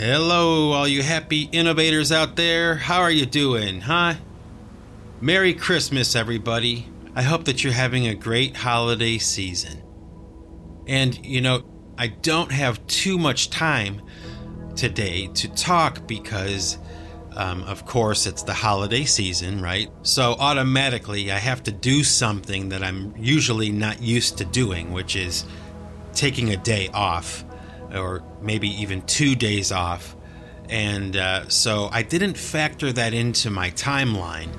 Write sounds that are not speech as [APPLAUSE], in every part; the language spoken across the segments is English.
Hello, all you happy innovators out there. How are you doing, huh? Merry Christmas, everybody. I hope that you're having a great holiday season. And, you know, I don't have too much time today to talk because, um, of course, it's the holiday season, right? So automatically I have to do something that I'm usually not used to doing, which is taking a day off or maybe even two days off. And uh, so I didn't factor that into my timeline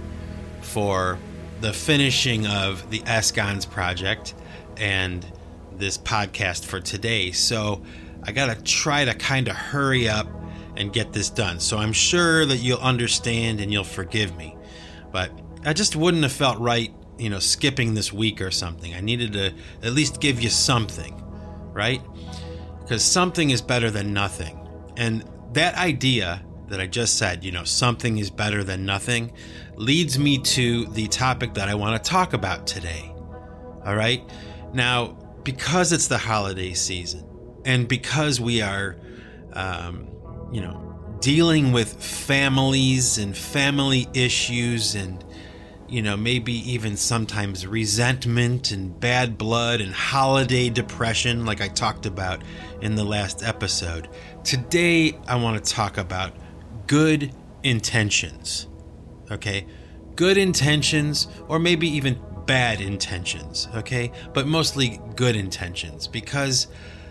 for the finishing of the Escons project and this podcast for today. So I got to try to kind of hurry up and get this done. So I'm sure that you'll understand and you'll forgive me. But I just wouldn't have felt right, you know, skipping this week or something. I needed to at least give you something, right? Because something is better than nothing. And that idea that I just said, you know, something is better than nothing, leads me to the topic that I want to talk about today. All right. Now, because it's the holiday season and because we are, um, you know, dealing with families and family issues and you know, maybe even sometimes resentment and bad blood and holiday depression, like I talked about in the last episode. Today, I want to talk about good intentions. Okay? Good intentions, or maybe even bad intentions. Okay? But mostly good intentions, because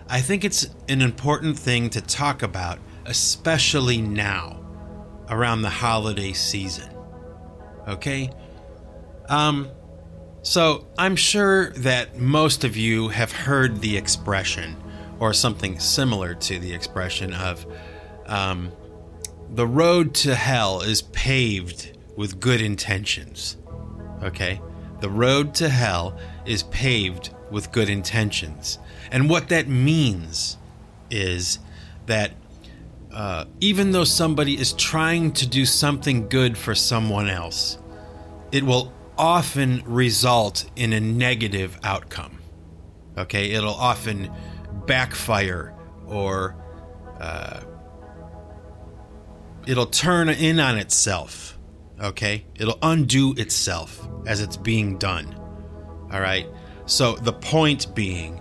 I think it's an important thing to talk about, especially now, around the holiday season. Okay? Um, so I'm sure that most of you have heard the expression, or something similar to the expression of, um, the road to hell is paved with good intentions. Okay? The road to hell is paved with good intentions. And what that means is that uh, even though somebody is trying to do something good for someone else, it will often result in a negative outcome. Okay, it'll often backfire or uh, it'll turn in on itself. Okay, it'll undo itself as it's being done. All right, so the point being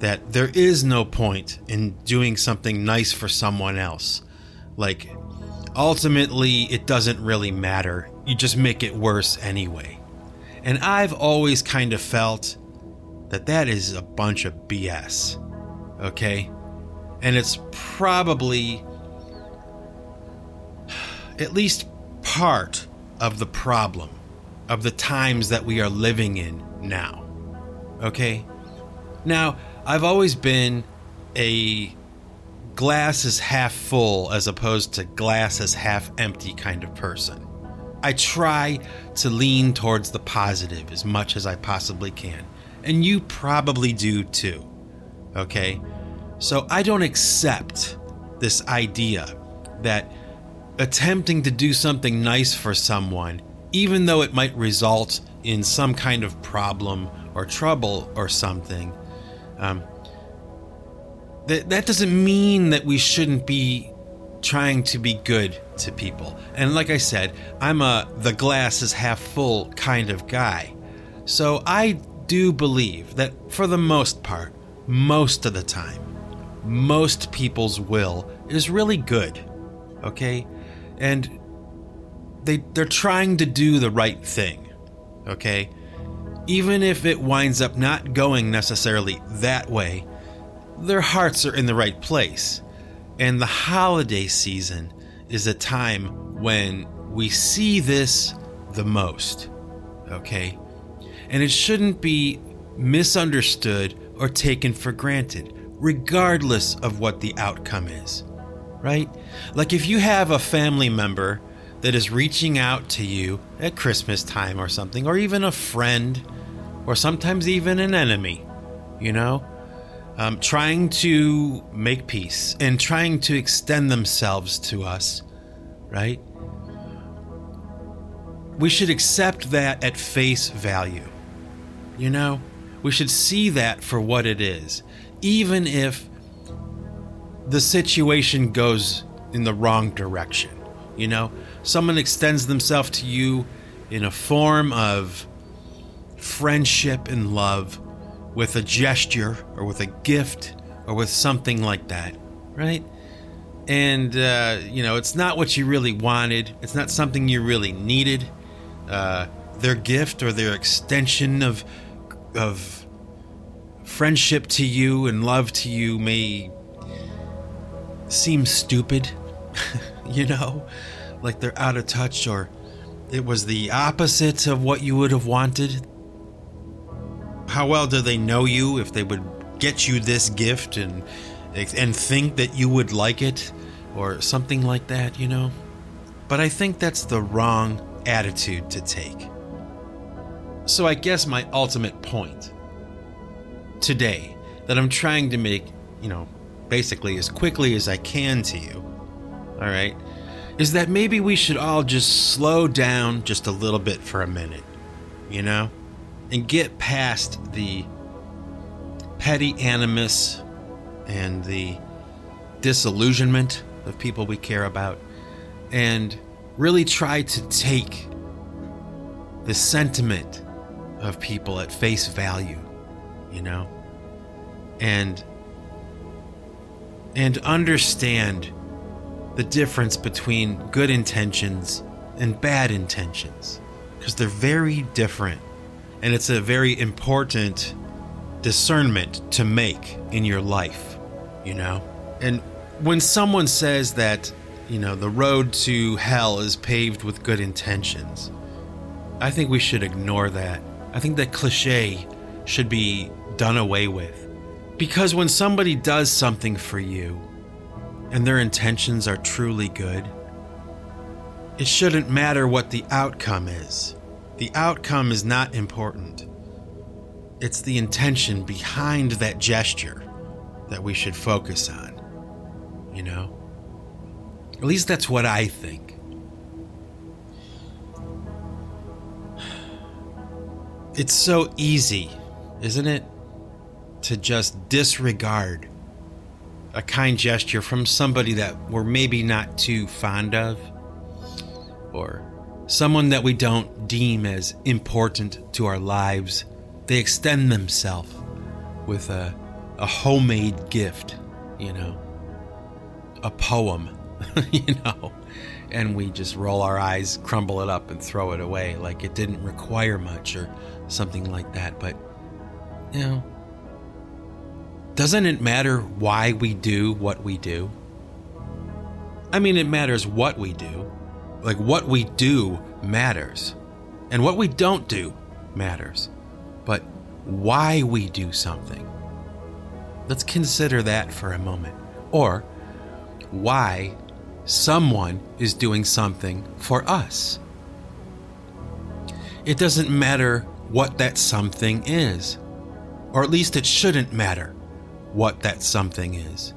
that there is no point in doing something nice for someone else. Like, ultimately, it doesn't really matter. You just make it worse anyway. And I've always kind of felt that that is a bunch of BS. Okay? And it's probably at least part of the problem of the times that we are living in now. Okay? Now, I've always been a glass is half full as opposed to glass is half empty kind of person. I try to lean towards the positive as much as I possibly can. And you probably do too. Okay? So I don't accept this idea that attempting to do something nice for someone, even though it might result in some kind of problem or trouble or something, um, that, that doesn't mean that we shouldn't be trying to be good to people. And like I said, I'm a the glass is half full kind of guy. So I do believe that for the most part, most of the time, most people's will is really good. Okay? And they they're trying to do the right thing. Okay? Even if it winds up not going necessarily that way, their hearts are in the right place. And the holiday season is a time when we see this the most. Okay? And it shouldn't be misunderstood or taken for granted, regardless of what the outcome is. Right? Like if you have a family member that is reaching out to you at Christmas time or something, or even a friend, or sometimes even an enemy, you know? Um, trying to make peace and trying to extend themselves to us, right? We should accept that at face value. You know, we should see that for what it is, even if the situation goes in the wrong direction. You know, someone extends themselves to you in a form of friendship and love with a gesture or with a gift or with something like that, right? And, uh, you know, it's not what you really wanted, it's not something you really needed. Uh, their gift or their extension of, of friendship to you and love to you may seem stupid, [LAUGHS] you know, like they're out of touch or it was the opposite of what you would have wanted. How well do they know you if they would get you this gift and and think that you would like it or something like that, you know? But I think that's the wrong attitude to take. So I guess my ultimate point today that I'm trying to make, you know, basically as quickly as I can to you, all right, is that maybe we should all just slow down just a little bit for a minute, you know, and get past the petty animus and the disillusionment of people we care about and really try to take the sentiment of people at face value, you know? And and understand the difference between good intentions and bad intentions because they're very different and it's a very important discernment to make in your life, you know? And when someone says that, you know, the road to hell is paved with good intentions, I think we should ignore that. I think that cliche should be done away with. Because when somebody does something for you and their intentions are truly good, it shouldn't matter what the outcome is. The outcome is not important. It's the intention behind that gesture that we should focus on. You know? At least that's what I think. It's so easy, isn't it? to just disregard a kind gesture from somebody that we're maybe not too fond of or someone that we don't deem as important to our lives. They extend themselves with a, a homemade gift, you know, a poem, [LAUGHS] you know, and we just roll our eyes, crumble it up, and throw it away like it didn't require much or something like that. But, you know, doesn't it matter why we do what we do? I mean, it matters what we do. Like, what we do matters. And what we don't do matters. But why we do something. Let's consider that for a moment. Or why someone is doing something for us. It doesn't matter what that something is, or at least it shouldn't matter what that something is.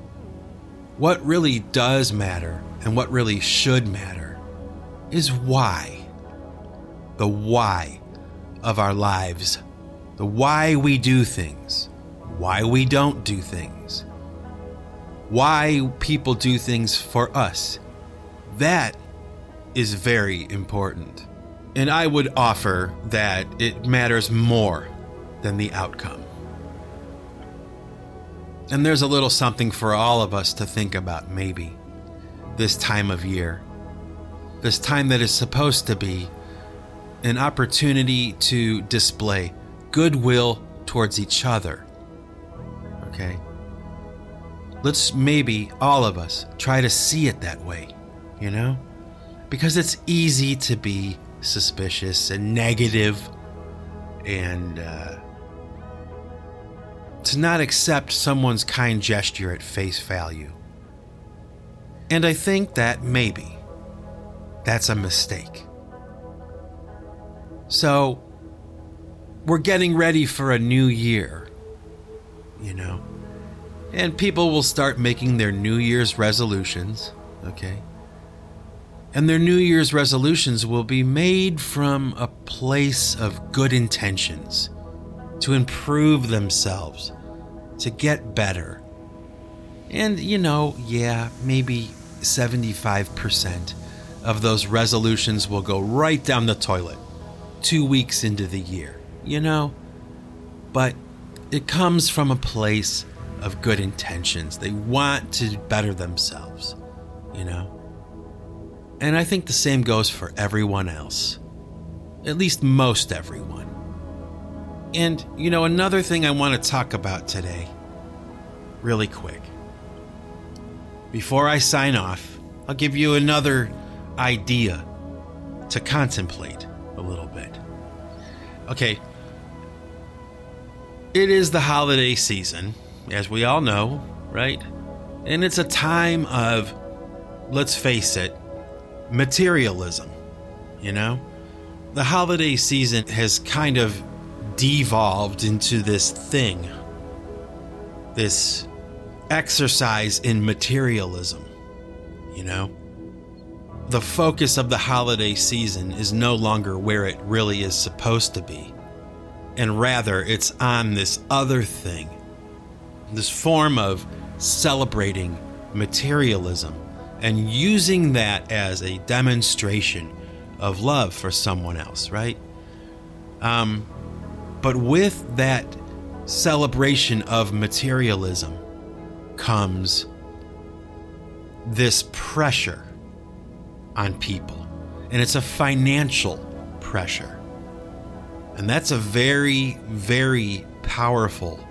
What really does matter and what really should matter is why. The why of our lives. The why we do things. Why we don't do things. Why people do things for us. That is very important. And I would offer that it matters more than the outcome. And there's a little something for all of us to think about, maybe, this time of year. This time that is supposed to be an opportunity to display goodwill towards each other. Okay? Let's maybe, all of us, try to see it that way, you know? Because it's easy to be suspicious and negative and, uh, to not accept someone's kind gesture at face value. And I think that maybe that's a mistake. So, we're getting ready for a new year, you know, and people will start making their New Year's resolutions, okay? And their New Year's resolutions will be made from a place of good intentions to improve themselves, to get better. And, you know, yeah, maybe 75% of those resolutions will go right down the toilet two weeks into the year, you know? But it comes from a place of good intentions. They want to better themselves, you know? And I think the same goes for everyone else, at least most everyone. And, you know, another thing I want to talk about today, really quick. Before I sign off, I'll give you another idea to contemplate a little bit. Okay, it is the holiday season, as we all know, right? And it's a time of, let's face it, materialism, you know? The holiday season has kind of devolved into this thing, this exercise in materialism, you know? The focus of the holiday season is no longer where it really is supposed to be, and rather it's on this other thing, this form of celebrating materialism and using that as a demonstration of love for someone else, right? Um, but with that celebration of materialism comes this pressure on people, and it's a financial pressure. And that's a very, very powerful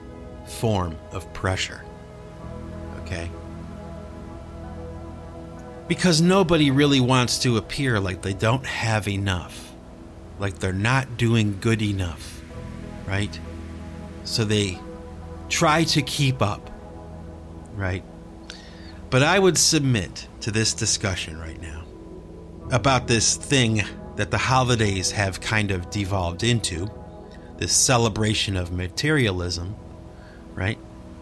form of pressure. Okay? Because nobody really wants to appear like they don't have enough, like they're not doing good enough right? So they try to keep up, right? But I would submit to this discussion right now about this thing that the holidays have kind of devolved into this celebration of materialism, right?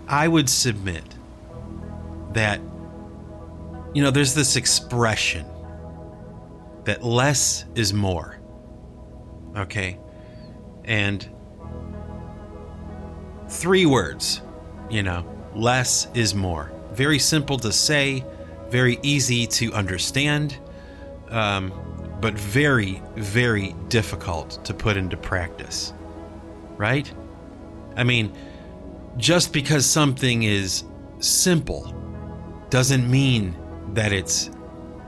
I would submit that, you know, there's this expression that less is more, okay? And three words, you know, less is more. Very simple to say, very easy to understand, um, but very, very difficult to put into practice. Right? I mean, just because something is simple doesn't mean that it's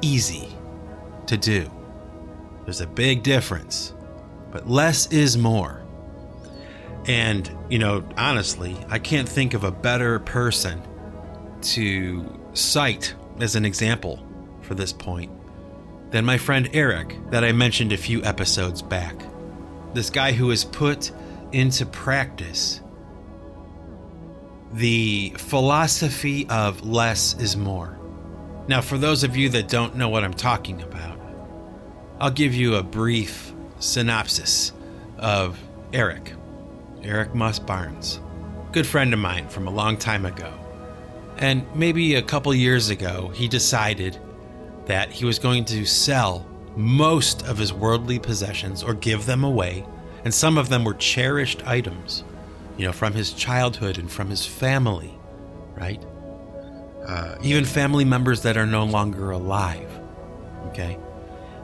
easy to do. There's a big difference, but less is more. And, you know, honestly, I can't think of a better person to cite as an example for this point than my friend Eric that I mentioned a few episodes back. This guy who has put into practice the philosophy of less is more. Now, for those of you that don't know what I'm talking about, I'll give you a brief synopsis of Eric. Eric Muss Barnes, good friend of mine from a long time ago. And maybe a couple years ago, he decided that he was going to sell most of his worldly possessions or give them away, and some of them were cherished items, you know, from his childhood and from his family, right? Uh, even family members that are no longer alive, okay?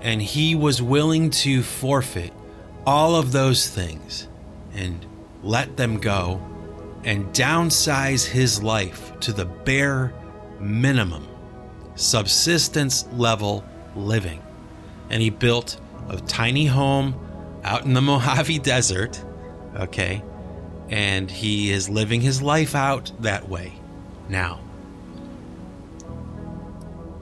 And he was willing to forfeit all of those things and let them go, and downsize his life to the bare minimum, subsistence level living. And he built a tiny home out in the [LAUGHS] Mojave Desert, okay? And he is living his life out that way now.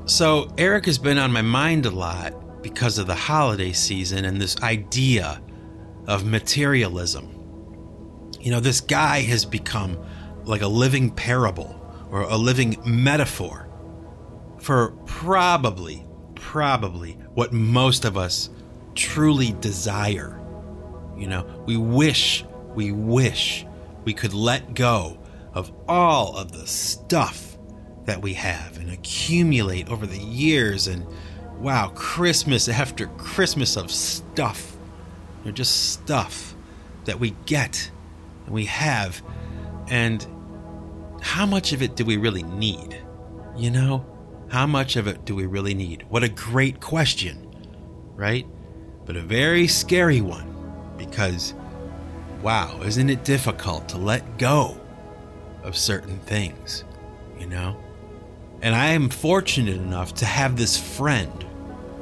So, Eric has been on my mind a lot because of the holiday season and this idea of materialism you know, this guy has become like a living parable or a living metaphor for probably, probably what most of us truly desire. You know, we wish, we wish we could let go of all of the stuff that we have and accumulate over the years and wow, Christmas after Christmas of stuff. You know, just stuff that we get and we have. And how much of it do we really need? You know? How much of it do we really need? What a great question, right? But a very scary one because, wow, isn't it difficult to let go of certain things, you know? And I am fortunate enough to have this friend,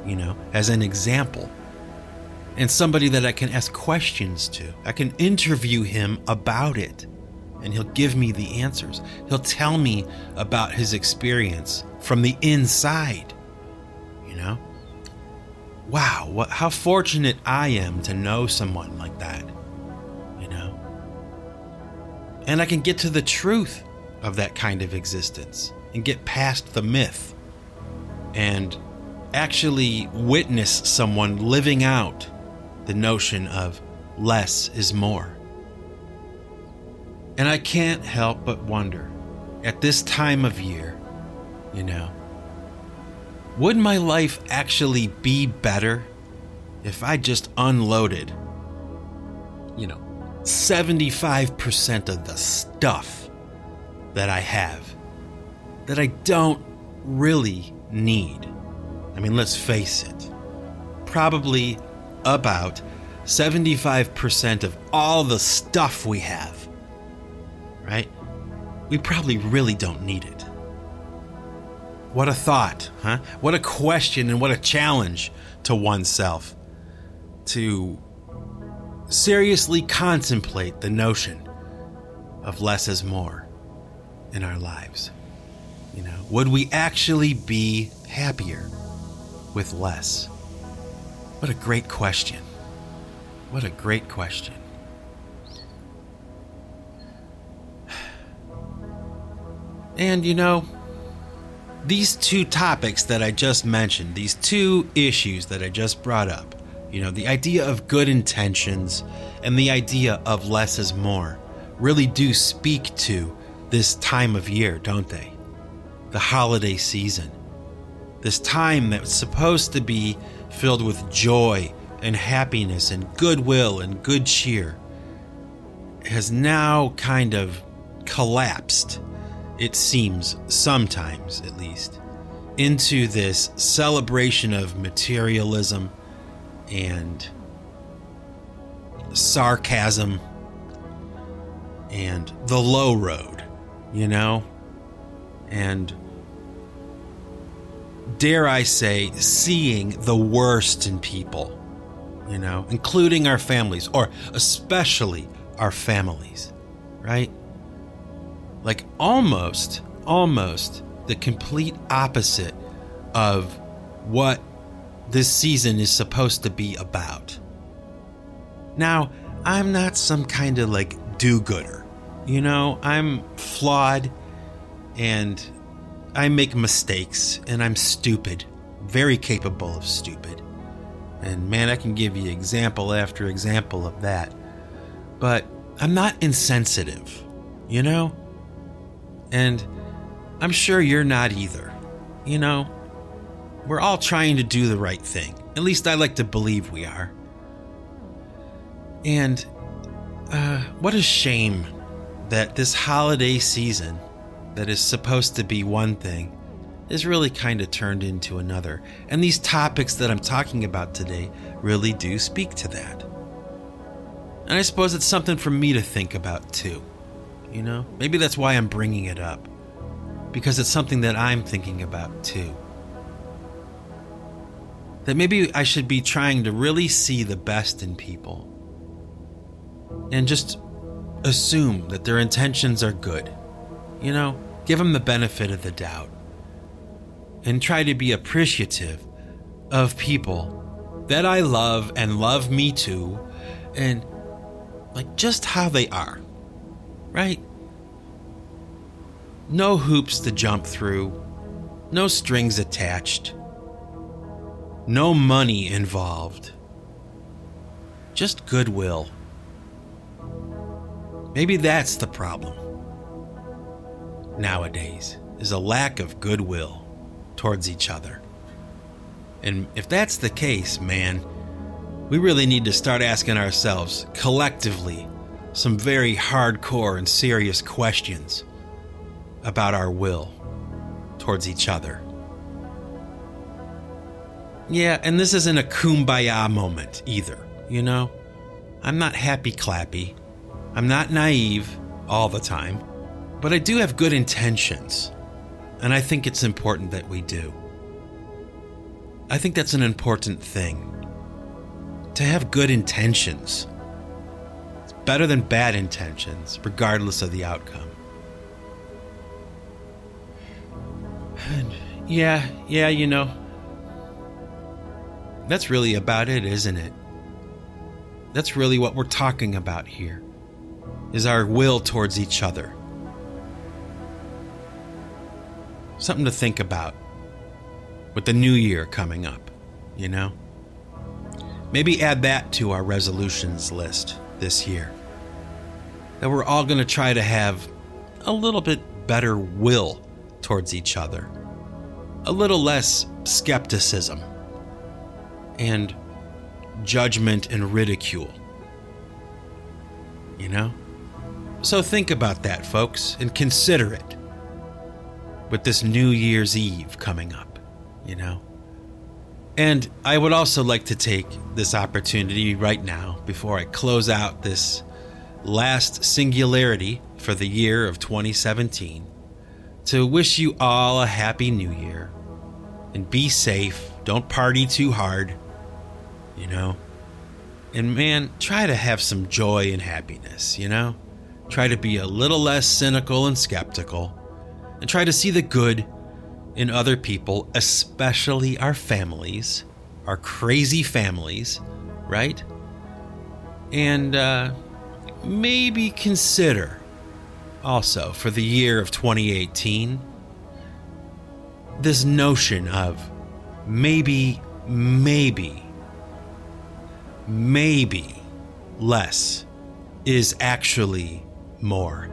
you know, as an example and somebody that I can ask questions to. I can interview him about it and he'll give me the answers. He'll tell me about his experience from the inside. You know? Wow, what how fortunate I am to know someone like that. You know? And I can get to the truth of that kind of existence and get past the myth and actually witness someone living out the notion of less is more. And I can't help but wonder at this time of year, you know, would my life actually be better if I just unloaded, you know, 75% of the stuff that I have that I don't really need? I mean, let's face it, probably about 75% of all the stuff we have, right? We probably really don't need it. What a thought, huh? What a question and what a challenge to oneself to seriously contemplate the notion of less is more in our lives. You know, would we actually be happier with less? What a great question. What a great question. [SIGHS] And you know, these two topics that I just mentioned, these two issues that I just brought up, you know, the idea of good intentions and the idea of less is more, really do speak to this time of year, don't they? The holiday season. This time that's supposed to be filled with joy and happiness and goodwill and good cheer, has now kind of collapsed, it seems, sometimes at least, into this celebration of materialism and sarcasm and the low road, you know? And dare I say, seeing the worst in people, you know, including our families, or especially our families, right? Like almost, almost the complete opposite of what this season is supposed to be about. Now, I'm not some kind of like do gooder. You know, I'm flawed and I make mistakes and I'm stupid, very capable of stupid. And man, I can give you example after example of that. But I'm not insensitive, you know? And I'm sure you're not either. You know, we're all trying to do the right thing. At least I like to believe we are. And uh, what a shame that this holiday season that is supposed to be one thing is really kind of turned into another. And these topics that I'm talking about today really do speak to that. And I suppose it's something for me to think about too. You know, maybe that's why I'm bringing it up. Because it's something that I'm thinking about too. That maybe I should be trying to really see the best in people and just assume that their intentions are good. You know, give them the benefit of the doubt and try to be appreciative of people that I love and love me too, and like just how they are, right? No hoops to jump through, no strings attached, no money involved, just goodwill. Maybe that's the problem nowadays is a lack of goodwill towards each other. And if that's the case, man, we really need to start asking ourselves collectively some very hardcore and serious questions about our will towards each other Yeah, and this isn't a kumbaya moment either, you know? I'm not happy clappy. I'm not naive all the time. But I do have good intentions. And I think it's important that we do. I think that's an important thing. To have good intentions. Better than bad intentions, regardless of the outcome. And yeah, yeah, you know. That's really about it, isn't it? That's really what we're talking about here. Is our will towards each other. Something to think about with the new year coming up, you know? Maybe add that to our resolutions list this year. That we're all going to try to have a little bit better will towards each other, a little less skepticism and judgment and ridicule. You know? So think about that, folks, and consider it with this New Year's Eve coming up, you know? And I would also like to take this opportunity right now, before I close out this last singularity for the year of 2017, to wish you all a happy new year. And be safe. Don't party too hard, you know? And man, try to have some joy and happiness, you know? Try to be a little less cynical and skeptical and try to see the good in other people, especially our families, our crazy families, right? And uh, maybe consider also for the year of 2018 this notion of maybe, maybe, maybe less is actually more.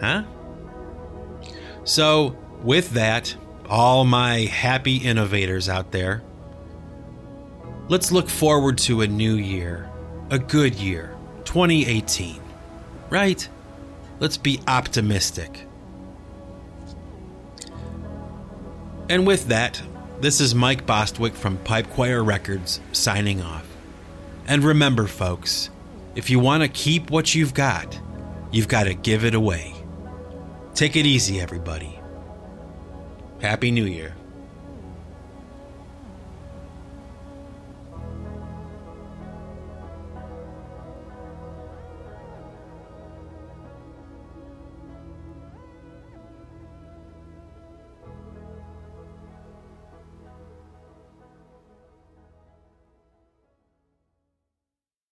Huh? So, with that, all my happy innovators out there, let's look forward to a new year, a good year, 2018. Right? Let's be optimistic. And with that, this is Mike Bostwick from Pipe Choir Records signing off. And remember, folks, if you want to keep what you've got, you've got to give it away. Take it easy, everybody. Happy New Year.